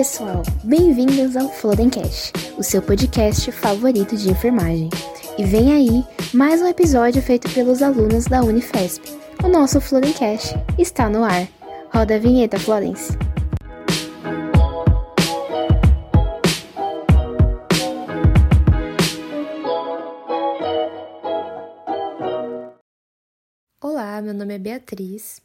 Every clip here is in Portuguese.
pessoal, bem-vindos ao Flodencast, o seu podcast favorito de enfermagem. E vem aí mais um episódio feito pelos alunos da Unifesp. O nosso Flodencast está no ar. Roda a vinheta, Florence. Olá, meu nome é Beatriz.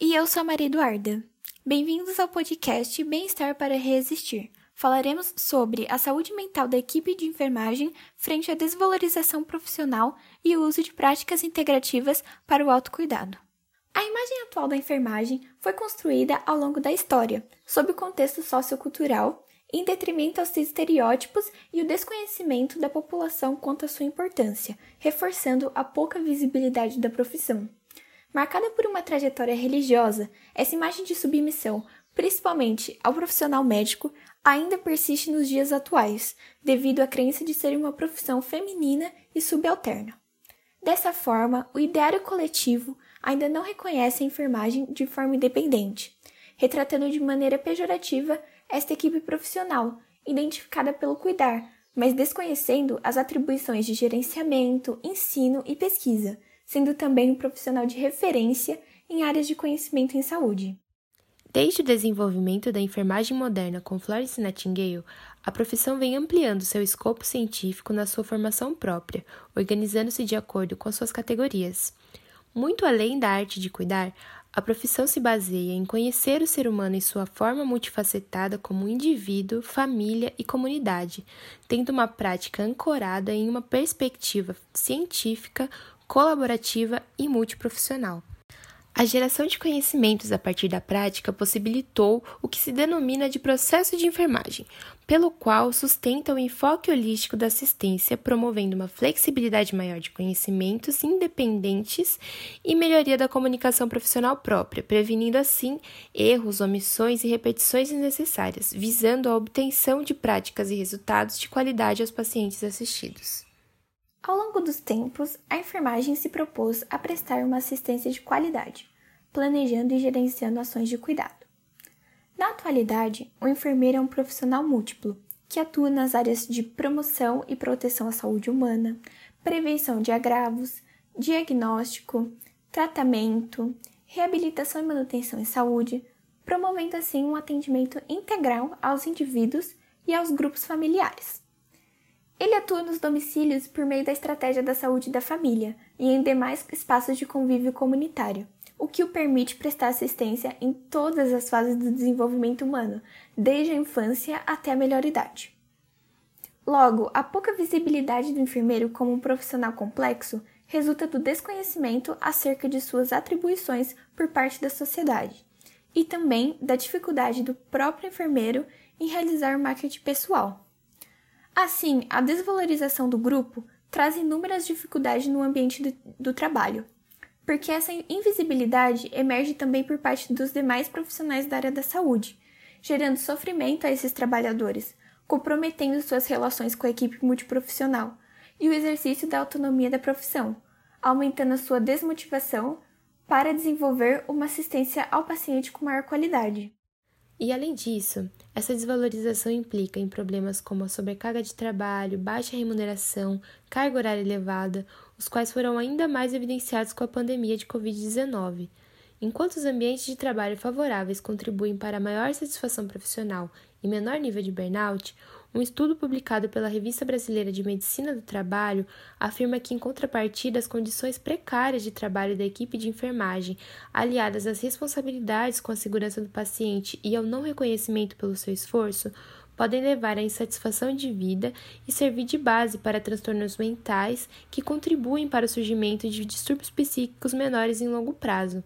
E eu sou a Maria Eduarda. Bem-vindos ao podcast Bem-Estar para Resistir. Falaremos sobre a saúde mental da equipe de enfermagem frente à desvalorização profissional e o uso de práticas integrativas para o autocuidado. A imagem atual da enfermagem foi construída ao longo da história, sob o contexto sociocultural, em detrimento aos estereótipos e o desconhecimento da população quanto à sua importância, reforçando a pouca visibilidade da profissão. Marcada por uma trajetória religiosa, essa imagem de submissão, principalmente ao profissional médico, ainda persiste nos dias atuais, devido à crença de ser uma profissão feminina e subalterna. Dessa forma, o ideário coletivo ainda não reconhece a enfermagem de forma independente, retratando de maneira pejorativa esta equipe profissional, identificada pelo cuidar, mas desconhecendo as atribuições de gerenciamento, ensino e pesquisa, sendo também um profissional de referência em áreas de conhecimento em saúde. Desde o desenvolvimento da enfermagem moderna com Florence Nightingale, a profissão vem ampliando seu escopo científico na sua formação própria, organizando-se de acordo com suas categorias. Muito além da arte de cuidar, a profissão se baseia em conhecer o ser humano em sua forma multifacetada como indivíduo, família e comunidade, tendo uma prática ancorada em uma perspectiva científica, colaborativa e multiprofissional. A geração de conhecimentos a partir da prática possibilitou o que se denomina de processo de enfermagem, pelo qual sustenta o enfoque holístico da assistência, promovendo uma flexibilidade maior de conhecimentos independentes e melhoria da comunicação profissional própria, prevenindo assim erros, omissões e repetições desnecessárias, visando a obtenção de práticas e resultados de qualidade aos pacientes assistidos. Ao longo dos tempos, a enfermagem se propôs a prestar uma assistência de qualidade, planejando e gerenciando ações de cuidado. Na atualidade, o enfermeiro é um profissional múltiplo, que atua nas áreas de promoção e proteção à saúde humana, prevenção de agravos, diagnóstico, tratamento, reabilitação e manutenção em saúde, promovendo assim um atendimento integral aos indivíduos e aos grupos familiares. Ele atua nos domicílios por meio da estratégia da saúde da família e em demais espaços de convívio comunitário, o que o permite prestar assistência em todas as fases do desenvolvimento humano, desde a infância até a melhor idade. Logo, a pouca visibilidade do enfermeiro como um profissional complexo resulta do desconhecimento acerca de suas atribuições por parte da sociedade e também da dificuldade do próprio enfermeiro em realizar o marketing pessoal. Assim, a desvalorização do grupo traz inúmeras dificuldades no ambiente do, do trabalho, porque essa invisibilidade emerge também por parte dos demais profissionais da área da saúde, gerando sofrimento a esses trabalhadores, comprometendo suas relações com a equipe multiprofissional e o exercício da autonomia da profissão, aumentando a sua desmotivação para desenvolver uma assistência ao paciente com maior qualidade. E além disso, essa desvalorização implica em problemas como a sobrecarga de trabalho, baixa remuneração, carga horária elevada, os quais foram ainda mais evidenciados com a pandemia de Covid-19. Enquanto os ambientes de trabalho favoráveis contribuem para maior satisfação profissional e menor nível de burnout, um estudo publicado pela Revista Brasileira de Medicina do Trabalho afirma que, em contrapartida, as condições precárias de trabalho da equipe de enfermagem, aliadas às responsabilidades com a segurança do paciente e ao não reconhecimento pelo seu esforço, podem levar à insatisfação de vida e servir de base para transtornos mentais que contribuem para o surgimento de distúrbios psíquicos menores em longo prazo.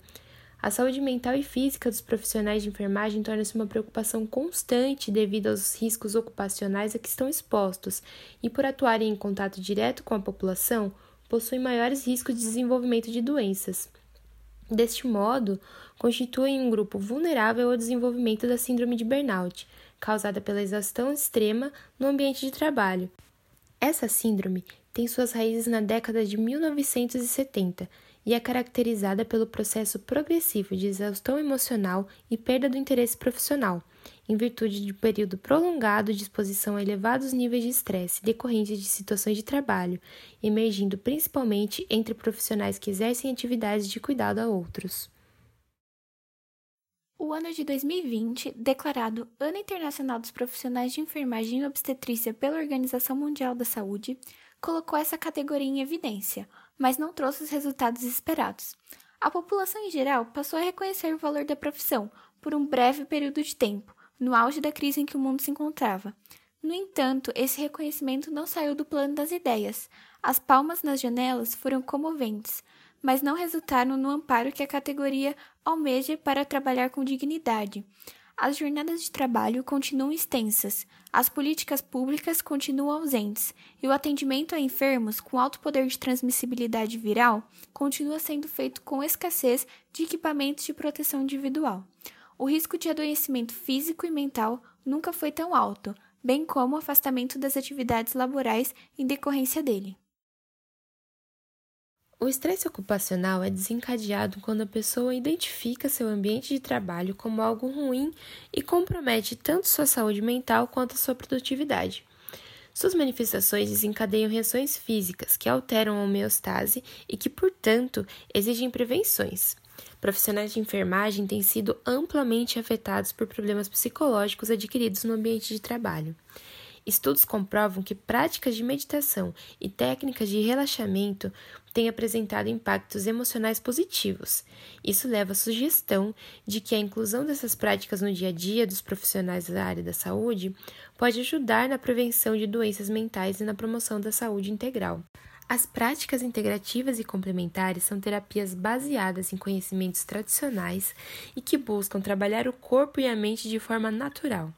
A saúde mental e física dos profissionais de enfermagem torna-se uma preocupação constante devido aos riscos ocupacionais a que estão expostos e, por atuarem em contato direto com a população, possuem maiores riscos de desenvolvimento de doenças. Deste modo, constituem um grupo vulnerável ao desenvolvimento da síndrome de burnout, causada pela exaustão extrema no ambiente de trabalho. Essa síndrome tem suas raízes na década de 1970 e é caracterizada pelo processo progressivo de exaustão emocional e perda do interesse profissional, em virtude de um período prolongado de exposição a elevados níveis de estresse decorrentes de situações de trabalho, emergindo principalmente entre profissionais que exercem atividades de cuidado a outros. O ano de 2020, declarado Ano Internacional dos Profissionais de Enfermagem e Obstetrícia pela Organização Mundial da Saúde, colocou essa categoria em evidência, mas não trouxe os resultados esperados. A população em geral passou a reconhecer o valor da profissão por um breve período de tempo, no auge da crise em que o mundo se encontrava. No entanto, esse reconhecimento não saiu do plano das ideias. As palmas nas janelas foram comoventes, mas não resultaram no amparo que a categoria almeja para trabalhar com dignidade. As jornadas de trabalho continuam extensas, as políticas públicas continuam ausentes e o atendimento a enfermos com alto poder de transmissibilidade viral continua sendo feito com escassez de equipamentos de proteção individual o risco de adoecimento físico e mental nunca foi tão alto, bem como o afastamento das atividades laborais em decorrência dele. O estresse ocupacional é desencadeado quando a pessoa identifica seu ambiente de trabalho como algo ruim e compromete tanto sua saúde mental quanto sua produtividade. Suas manifestações desencadeiam reações físicas que alteram a homeostase e que, portanto, exigem prevenções. Profissionais de enfermagem têm sido amplamente afetados por problemas psicológicos adquiridos no ambiente de trabalho. Estudos comprovam que práticas de meditação e técnicas de relaxamento têm apresentado impactos emocionais positivos. Isso leva à sugestão de que a inclusão dessas práticas no dia a dia dos profissionais da área da saúde pode ajudar na prevenção de doenças mentais e na promoção da saúde integral. As práticas integrativas e complementares são terapias baseadas em conhecimentos tradicionais e que buscam trabalhar o corpo e a mente de forma natural.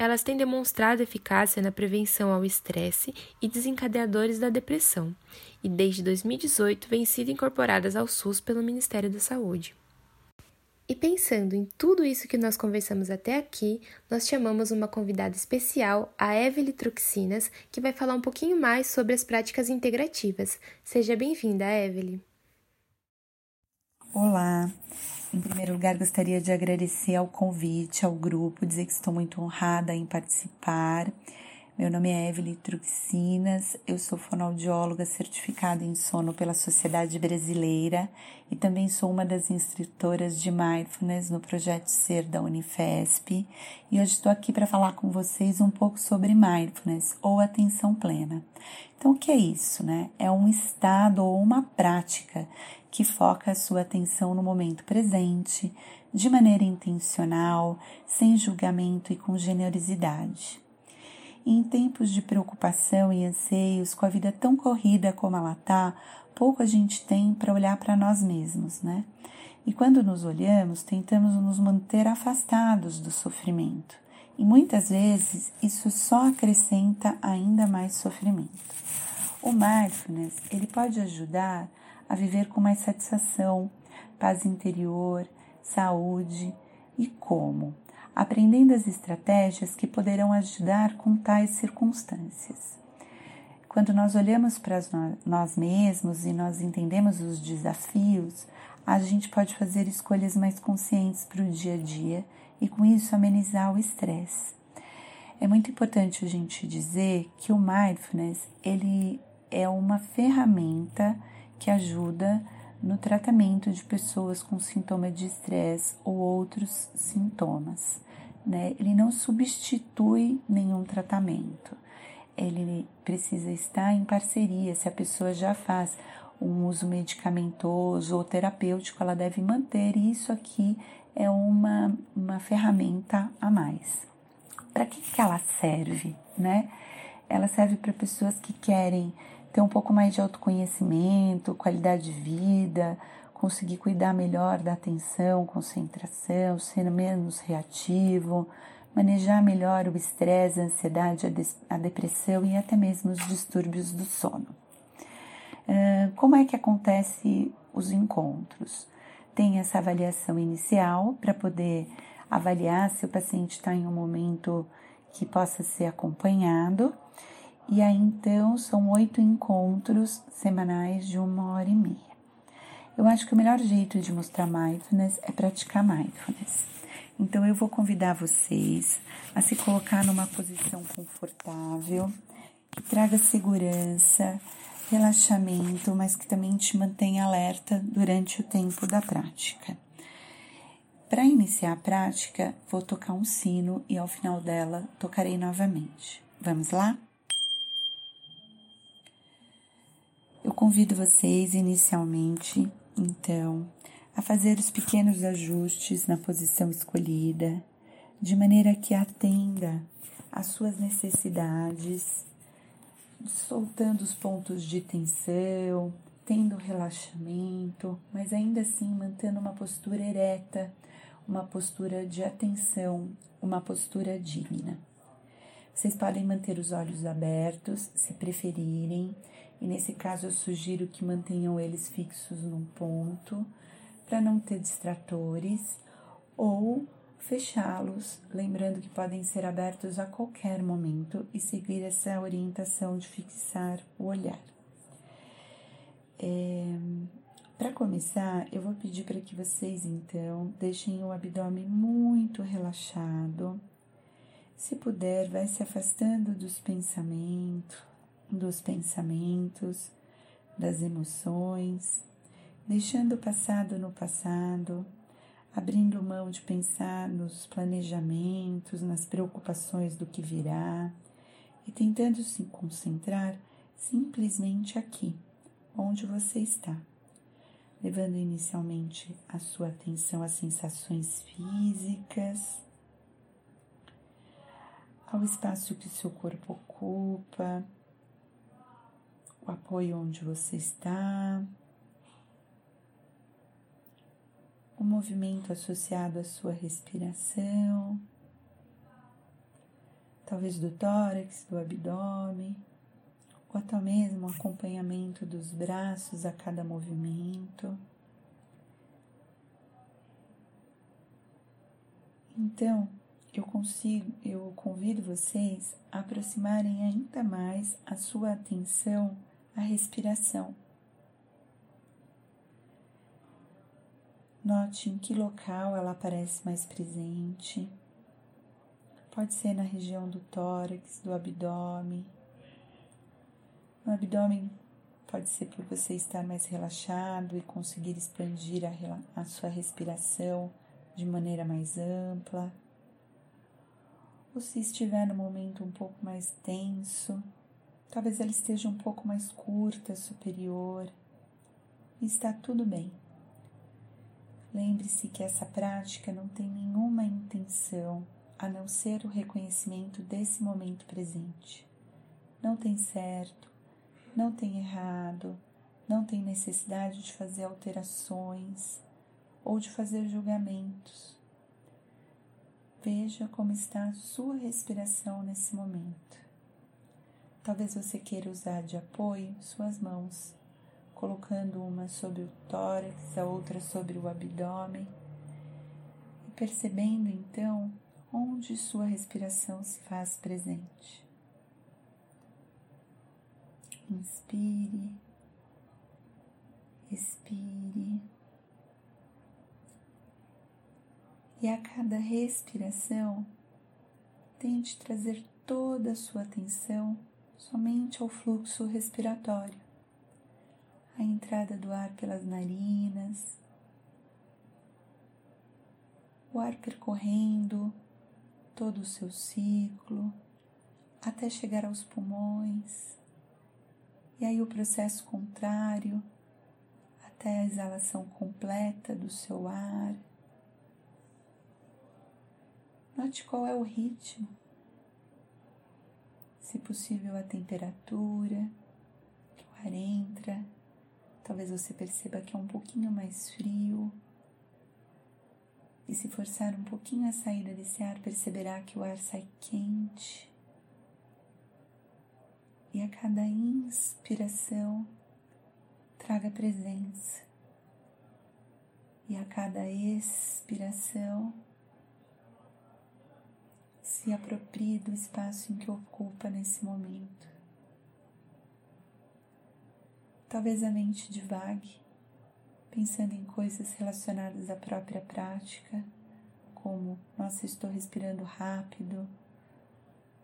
Elas têm demonstrado eficácia na prevenção ao estresse e desencadeadores da depressão, e desde 2018 vêm sido incorporadas ao SUS pelo Ministério da Saúde. E pensando em tudo isso que nós conversamos até aqui, nós chamamos uma convidada especial, a Evelyn Truxinas, que vai falar um pouquinho mais sobre as práticas integrativas. Seja bem-vinda, Evelyn. Olá. Em primeiro lugar, gostaria de agradecer ao convite, ao grupo, dizer que estou muito honrada em participar meu nome é Evelyn Truxinas, eu sou fonoaudióloga certificada em sono pela Sociedade Brasileira e também sou uma das instrutoras de Mindfulness no projeto Ser da Unifesp. E hoje estou aqui para falar com vocês um pouco sobre Mindfulness ou atenção plena. Então, o que é isso, né? É um estado ou uma prática que foca a sua atenção no momento presente, de maneira intencional, sem julgamento e com generosidade em tempos de preocupação e anseios, com a vida tão corrida como ela tá, pouco a gente tem para olhar para nós mesmos, né? E quando nos olhamos, tentamos nos manter afastados do sofrimento. E muitas vezes isso só acrescenta ainda mais sofrimento. O mindfulness, ele pode ajudar a viver com mais satisfação, paz interior, saúde e como? aprendendo as estratégias que poderão ajudar com tais circunstâncias. Quando nós olhamos para nós mesmos e nós entendemos os desafios, a gente pode fazer escolhas mais conscientes para o dia a dia e com isso amenizar o estresse. É muito importante a gente dizer que o mindfulness ele é uma ferramenta que ajuda no tratamento de pessoas com sintoma de estresse ou outros sintomas. Né? Ele não substitui nenhum tratamento. Ele precisa estar em parceria. Se a pessoa já faz um uso medicamentoso ou terapêutico, ela deve manter. E isso aqui é uma, uma ferramenta a mais. Para que, que ela serve? Né? Ela serve para pessoas que querem ter um pouco mais de autoconhecimento, qualidade de vida, conseguir cuidar melhor da atenção, concentração, ser menos reativo, manejar melhor o estresse, a ansiedade, a, depressão e até mesmo os distúrbios do sono. como é que acontece os encontros? Tem essa avaliação inicial para poder avaliar se o paciente está em um momento que possa ser acompanhado e aí então são oito encontros semanais de uma hora e meia. Eu acho que o melhor jeito de mostrar mindfulness é praticar mindfulness. Então eu vou convidar vocês a se colocar numa posição confortável, que traga segurança, relaxamento, mas que também te mantenha alerta durante o tempo da prática. Para iniciar a prática, vou tocar um sino e ao final dela tocarei novamente. Vamos lá? Convido vocês inicialmente, então, a fazer os pequenos ajustes na posição escolhida, de maneira que atenda às suas necessidades, soltando os pontos de tensão, tendo relaxamento, mas ainda assim mantendo uma postura ereta, uma postura de atenção, uma postura digna. Vocês podem manter os olhos abertos, se preferirem, e nesse caso eu sugiro que mantenham eles fixos num ponto para não ter distratores ou fechá-los, lembrando que podem ser abertos a qualquer momento e seguir essa orientação de fixar o olhar. É, para começar, eu vou pedir para que vocês então deixem o abdômen muito relaxado. Se puder, vai se afastando dos pensamentos, dos pensamentos, das emoções deixando o passado no passado, abrindo mão de pensar nos planejamentos, nas preocupações do que virá e tentando se concentrar simplesmente aqui, onde você está, levando inicialmente a sua atenção às sensações físicas, ao espaço que seu corpo ocupa, apoio onde você está. o movimento associado à sua respiração, talvez do tórax, do abdômen, ou até mesmo o acompanhamento dos braços a cada movimento. Então, eu consigo, eu convido vocês a aproximarem ainda mais a sua atenção à respiração. Note em que local ela aparece mais presente. Pode ser na região do tórax, do abdômen. No abdômen, pode ser por você estar mais relaxado e conseguir expandir a, a sua respiração de maneira mais ampla. Ou se estiver no momento um pouco mais tenso, talvez ela esteja um pouco mais curta, superior. Está tudo bem. Lembre-se que essa prática não tem nenhuma intenção a não ser o reconhecimento desse momento presente. Não tem certo, não tem errado, não tem necessidade de fazer alterações ou de fazer julgamentos. Veja como está a sua respiração nesse momento. Talvez você queira usar de apoio suas mãos colocando uma sobre o tórax, a outra sobre o abdômen, e percebendo então onde sua respiração se faz presente. Inspire, expire. E a cada respiração, tente trazer toda a sua atenção somente ao fluxo respiratório. A entrada do ar pelas narinas, o ar percorrendo todo o seu ciclo até chegar aos pulmões, e aí o processo contrário até a exalação completa do seu ar. Note qual é o ritmo, se possível a temperatura que o ar entra Talvez você perceba que é um pouquinho mais frio. E se forçar um pouquinho a saída desse ar, perceberá que o ar sai quente. E a cada inspiração, traga presença. E a cada expiração, se aproprie do espaço em que ocupa nesse momento. Talvez a mente divague, pensando em coisas relacionadas à própria prática, como nossa, estou respirando rápido,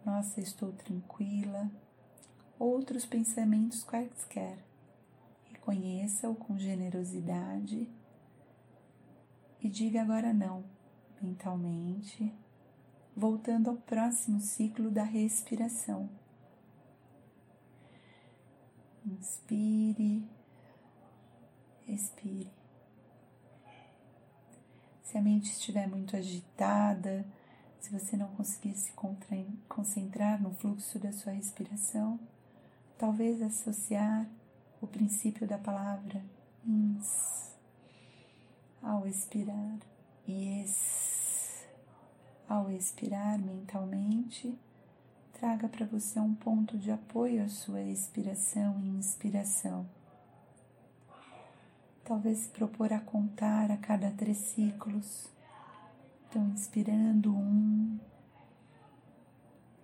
nossa, estou tranquila, outros pensamentos quaisquer. Reconheça-o com generosidade e diga agora não, mentalmente, voltando ao próximo ciclo da respiração. Inspire, expire. Se a mente estiver muito agitada, se você não conseguir se concentrar no fluxo da sua respiração, talvez associar o princípio da palavra ins ao expirar e ex ao expirar mentalmente, traga para você um ponto de apoio à sua expiração e inspiração. Talvez se propor a contar a cada três ciclos. Então, inspirando um,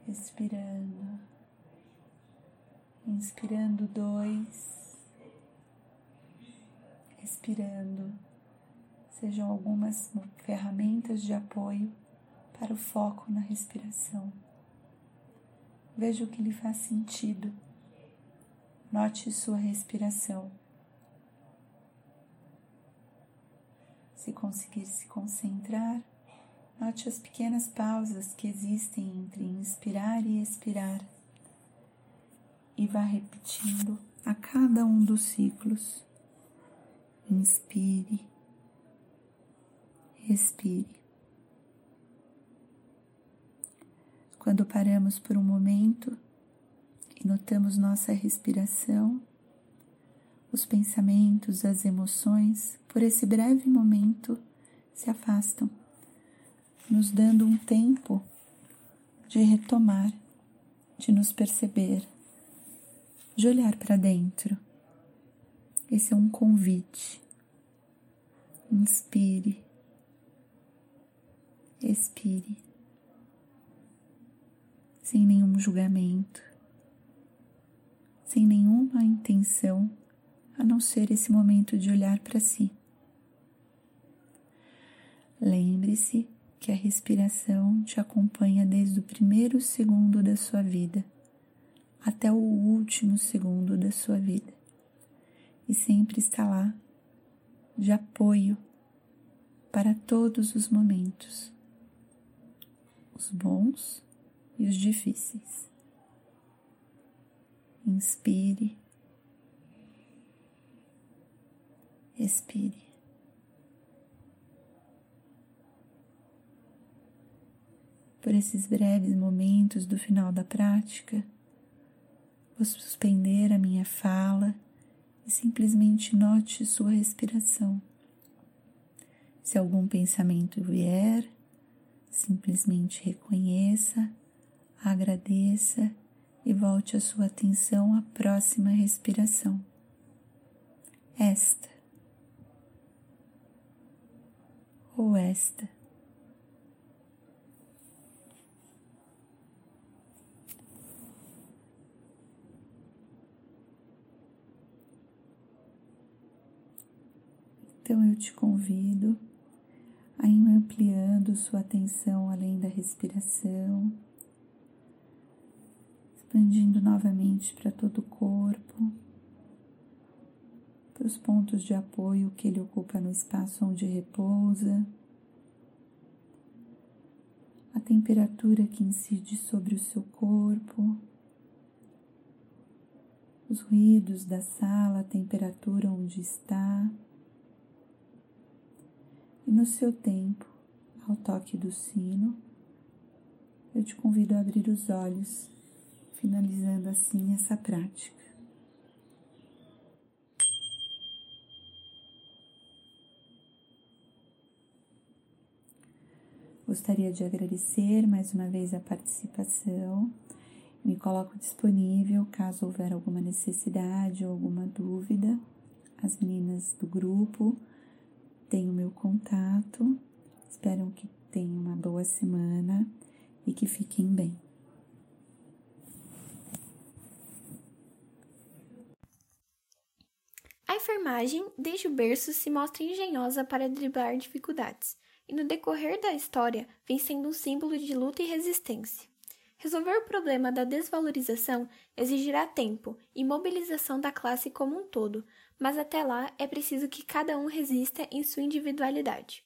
expirando, inspirando dois, expirando. Sejam algumas ferramentas de apoio para o foco na respiração. Veja o que lhe faz sentido. Note sua respiração. Se conseguir se concentrar, note as pequenas pausas que existem entre inspirar e expirar e vá repetindo a cada um dos ciclos. Inspire, respire. Quando paramos por um momento e notamos nossa respiração, os pensamentos, as emoções, por esse breve momento, se afastam, nos dando um tempo de retomar, de nos perceber, de olhar para dentro. Esse é um convite. Inspire, expire, sem nenhum julgamento, sem nenhuma intenção a não ser esse momento de olhar para si. Lembre-se que a respiração te acompanha desde o primeiro segundo da sua vida até o último segundo da sua vida e sempre está lá de apoio para todos os momentos, os bons e os difíceis. Inspire Expire. Por esses breves momentos do final da prática, vou suspender a minha fala e simplesmente note sua respiração. Se algum pensamento vier, simplesmente reconheça, agradeça e volte a sua atenção à próxima respiração. Esta ou esta. Então eu te convido a ir ampliando sua atenção além da respiração, expandindo novamente para todo o corpo para os pontos de apoio que ele ocupa no espaço onde repousa, a temperatura que incide sobre o seu corpo, os ruídos da sala, a temperatura onde está. E no seu tempo, ao toque do sino, eu te convido a abrir os olhos, finalizando assim essa prática. Gostaria de agradecer mais uma vez a participação. Me coloco disponível caso houver alguma necessidade ou alguma dúvida. As meninas do grupo têm o meu contato. Espero que tenham uma boa semana e que fiquem bem. Enfermagem, desde o berço, se mostra engenhosa para driblar dificuldades, e no decorrer da história vem sendo um símbolo de luta e resistência. Resolver o problema da desvalorização exigirá tempo e mobilização da classe como um todo, mas até lá é preciso que cada um resista em sua individualidade.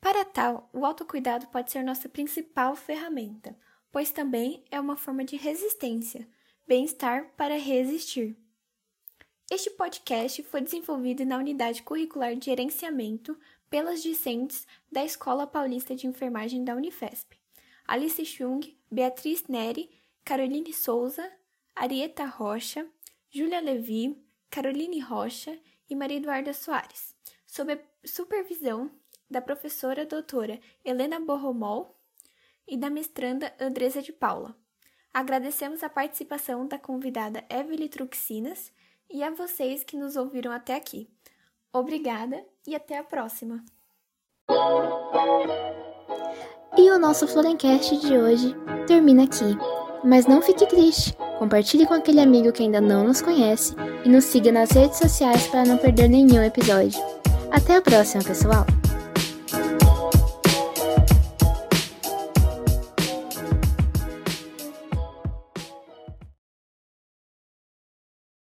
Para tal, o autocuidado pode ser nossa principal ferramenta, pois também é uma forma de resistência, bem-estar para resistir. Este podcast foi desenvolvido na Unidade Curricular de Gerenciamento pelas discentes da Escola Paulista de Enfermagem da Unifesp. Alice Chung, Beatriz Neri, Caroline Souza, Arieta Rocha, Júlia Levi, Caroline Rocha e Maria Eduarda Soares, sob a supervisão da professora doutora Helena Borromol e da mestranda Andresa de Paula. Agradecemos a participação da convidada Evelyn Truxinas e a vocês que nos ouviram até aqui. Obrigada e até a próxima! E o nosso Florencast de hoje termina aqui. Mas não fique triste, compartilhe com aquele amigo que ainda não nos conhece e nos siga nas redes sociais para não perder nenhum episódio. Até a próxima, pessoal!